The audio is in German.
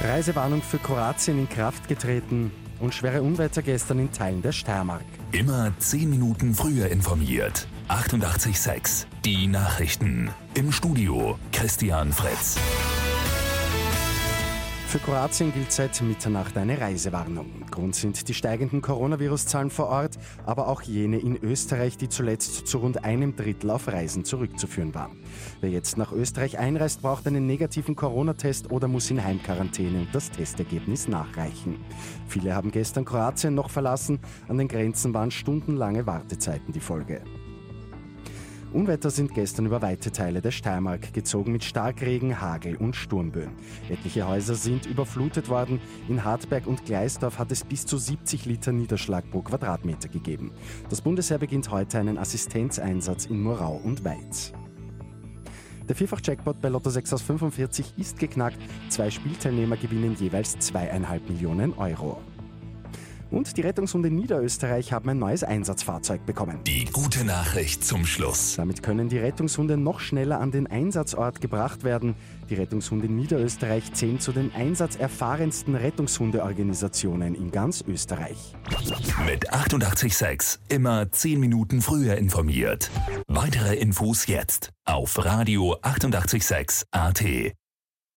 Reisewarnung für Kroatien in Kraft getreten und schwere Unwetter gestern in Teilen der Steiermark. Immer 10 Minuten früher informiert. 88.6 Die Nachrichten. Im Studio Christian Fritz. Für Kroatien gilt seit Mitternacht eine Reisewarnung. Grund sind die steigenden Coronavirus-Zahlen vor Ort, aber auch jene in Österreich, die zuletzt zu rund einem Drittel auf Reisen zurückzuführen waren. Wer jetzt nach Österreich einreist, braucht einen negativen Corona-Test oder muss in Heimquarantäne und das Testergebnis nachreichen. Viele haben gestern Kroatien noch verlassen. An den Grenzen waren stundenlange Wartezeiten die Folge. Unwetter sind gestern über weite Teile der Steiermark gezogen mit Starkregen, Hagel und Sturmböen. Etliche Häuser sind überflutet worden. In Hartberg und Gleisdorf hat es bis zu 70 Liter Niederschlag pro Quadratmeter gegeben. Das Bundesheer beginnt heute einen Assistenzeinsatz in Morau und Weiz. Der Vierfach-Jackpot bei Lotto 6 aus 45 ist geknackt. Zwei Spielteilnehmer gewinnen jeweils zweieinhalb Millionen Euro. Und die Rettungshunde Niederösterreich haben ein neues Einsatzfahrzeug bekommen. Die gute Nachricht zum Schluss. Damit können die Rettungshunde noch schneller an den Einsatzort gebracht werden. Die Rettungshunde Niederösterreich zählen zu den einsatzerfahrensten Rettungshundeorganisationen in ganz Österreich. Mit 88.6 immer 10 Minuten früher informiert. Weitere Infos jetzt auf Radio 88.6 AT.